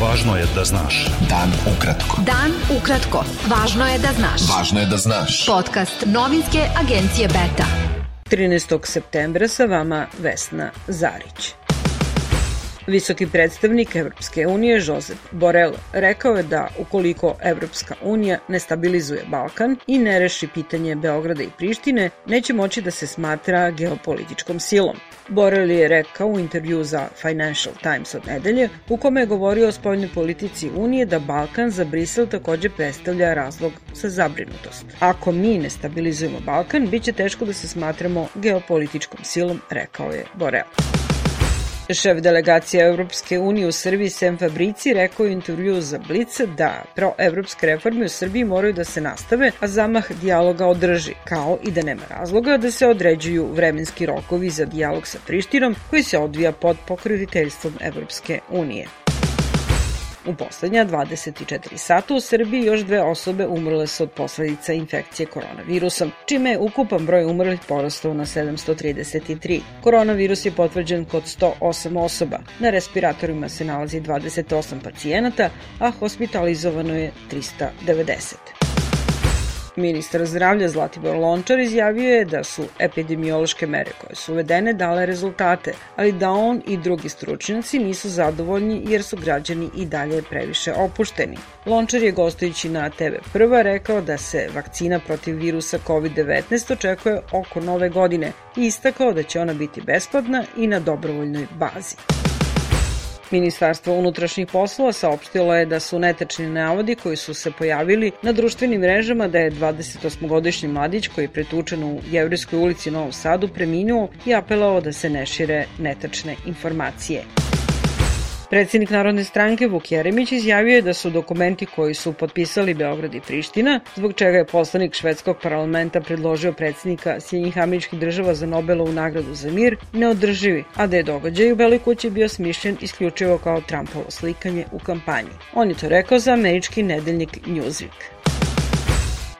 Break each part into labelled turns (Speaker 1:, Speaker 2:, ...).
Speaker 1: Važno je da znaš.
Speaker 2: Dan ukratko.
Speaker 3: Dan ukratko. Važno je da znaš.
Speaker 2: Važno je da znaš.
Speaker 3: Podcast novinske agencije Beta.
Speaker 4: 13. septembra sa vama Vesna Zarić. Visoki predstavnik Evropske unije Josep Borrell rekao je da ukoliko Evropska unija ne stabilizuje Balkan i ne reši pitanje Beograda i Prištine, neće moći da se smatra geopolitičkom silom. Borrell je rekao u intervju za Financial Times od nedelje, u kome je govorio o spoljnoj politici Unije da Balkan za Brisel takođe predstavlja razlog za zabrinutost. Ako mi ne stabilizujemo Balkan, bit će teško da se smatramo geopolitičkom silom, rekao je Borrell. Šef delegacije Evropske unije u Srbiji Sem Fabrici rekao u intervju za Blic da proevropske reforme u Srbiji moraju da se nastave, a zamah dijaloga održi, kao i da nema razloga da se određuju vremenski rokovi za dijalog sa Prištinom koji se odvija pod pokroviteljstvom Evropske unije. U poslednja 24 sata u Srbiji još dve osobe umrle su od posledica infekcije koronavirusom, čime je ukupan broj umrlih porastao na 733. Koronavirus je potvrđen kod 108 osoba. Na respiratorima se nalazi 28 pacijenata, a hospitalizovano je 390. Ministar zdravlja Zlatibor Lončar izjavio je da su epidemiološke mere koje su uvedene dale rezultate, ali da on i drugi stručnjaci nisu zadovoljni jer su građani i dalje previše opušteni. Lončar je gostujući na TV Prva rekao da se vakcina protiv virusa COVID-19 očekuje oko nove godine i istakao da će ona biti besplatna i na dobrovoljnoj bazi. Ministarstvo unutrašnjih poslova saopštilo je da su netečni navodi koji su se pojavili na društvenim mrežama da je 28-godišnji mladić koji je pretučen u Jevrijskoj ulici u Novom Sadu preminuo i apelao da se ne šire netačne informacije. Predsednik Narodne stranke Vuk Jeremić izjavio je da su dokumenti koji su potpisali Beograd i Priština, zbog čega je poslanik švedskog parlamenta predložio predsednika Sjednjih američkih država za Nobelovu nagradu za mir, neodrživi, a da je događaj u Beloj kući bio smišljen isključivo kao Trumpovo slikanje u kampanji. On je to rekao za američki nedeljnik Newsweek.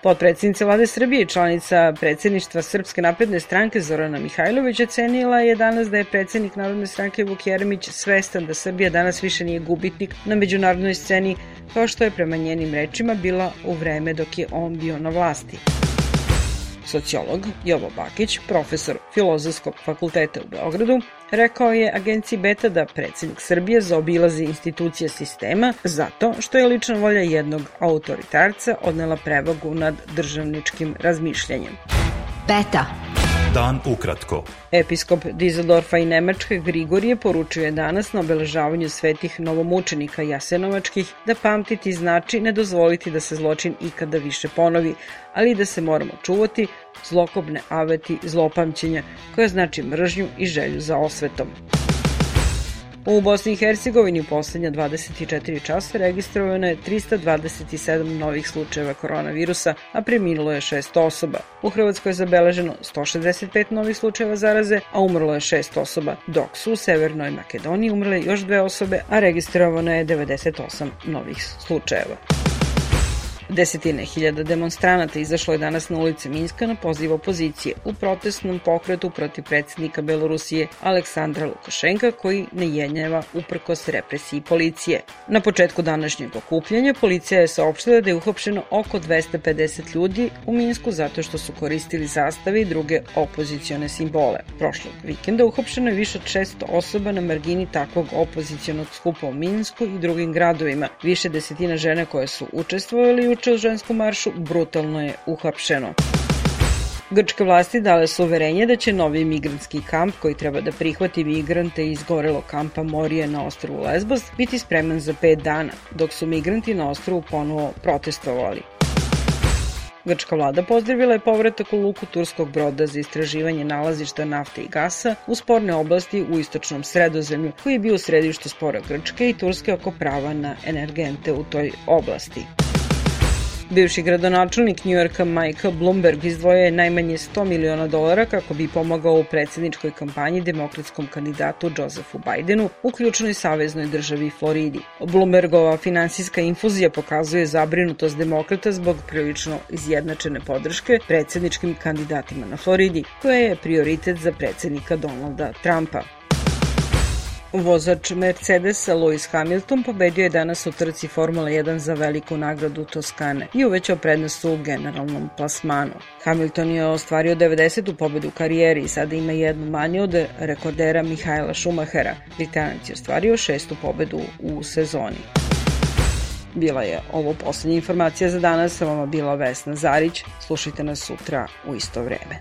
Speaker 4: Potpredsednica vlade Srbije i članica predsedništva Srpske napredne stranke Zorana Mihajlović ocenila je danas da je predsednik Narodne stranke Vuk Jeremić svestan da Srbija danas više nije gubitnik na međunarodnoj sceni kao što je prema njenim rečima bila u vreme dok je on bio na vlasti. Sociolog Jovo Bakić, profesor Filozofskog fakulteta u Beogradu, rekao je agenciji Beta da predsednik Srbije zaobilazi institucije sistema zato što je lična volja jednog autoritarca odnela prevagu nad državničkim razmišljanjem.
Speaker 3: Beta.
Speaker 1: Dan ukratko.
Speaker 4: Episkop Dizeldorfa i Nemačke Grigorije poručio je danas na obeležavanju svetih novomučenika Jasenovačkih da pamtiti znači ne dozvoliti da se zločin ikada više ponovi, ali da se moramo čuvati zlokobne aveti zlopamćenja koja znači mržnju i želju za osvetom. U Bosni i Hercegovini u poslednja 24 časa registrovano je 327 novih slučajeva koronavirusa, a preminulo je 6 osoba. U Hrvatskoj je zabeleženo 165 novih slučajeva zaraze, a umrlo je 6 osoba, dok su u Severnoj Makedoniji umrle još dve osobe, a registrovano je 98 novih slučajeva. Desetine hiljada demonstranata izašlo je danas na ulice Minska na poziv opozicije u protestnom pokretu protiv predsednika Belorusije Aleksandra Lukašenka koji ne jenjeva uprkos represiji policije. Na početku današnjeg okupljanja policija je saopštila da je uhopšeno oko 250 ljudi u Minsku zato što su koristili zastave i druge opozicione simbole. Prošlog vikenda uhopšeno je više od 600 osoba na margini takvog opozicionog skupa u Minsku i drugim gradovima. Više desetina žena koje su učestvovali u juče u ženskom maršu brutalno je uhapšeno. Grčke vlasti dale su uverenje da će novi migrantski kamp koji treba da prihvati migrante iz gorelog kampa Morije na ostrovu Lesbos biti spreman za 5 dana, dok su migranti na ostrovu ponovo protestovali. Grčka vlada pozdravila je povratak u luku turskog broda za istraživanje nalazišta nafte i gasa u sporne oblasti u istočnom sredozemlju, koji je bio u središtu spora Grčke i Turske oko prava na energente u toj oblasti. Bivši gradonačelnik Njujorka Michael Bloomberg izdvojio je najmanje 100 miliona dolara kako bi pomogao u predsedničkoj kampanji demokratskom kandidatu Josephu Bidenu u ključnoj saveznoj državi Floridi. Bloombergova finansijska infuzija pokazuje zabrinutost demokrata zbog prilično izjednačene podrške predsedničkim kandidatima na Floridi, koja je prioritet za predsednika Donalda Trumpa. Vozač Mercedesa Lewis Hamilton pobedio je danas u trci Formula 1 za veliku nagradu Toskane i uvećao prednost u generalnom plasmanu. Hamilton je ostvario 90. pobedu u karijeri i sada ima jednu manje od rekordera Mihajla Schumachera. Britanac je ostvario šestu pobedu u sezoni. Bila je ovo poslednja informacija za danas, sa vama bila Vesna Zarić. Slušajte nas sutra u isto vreme.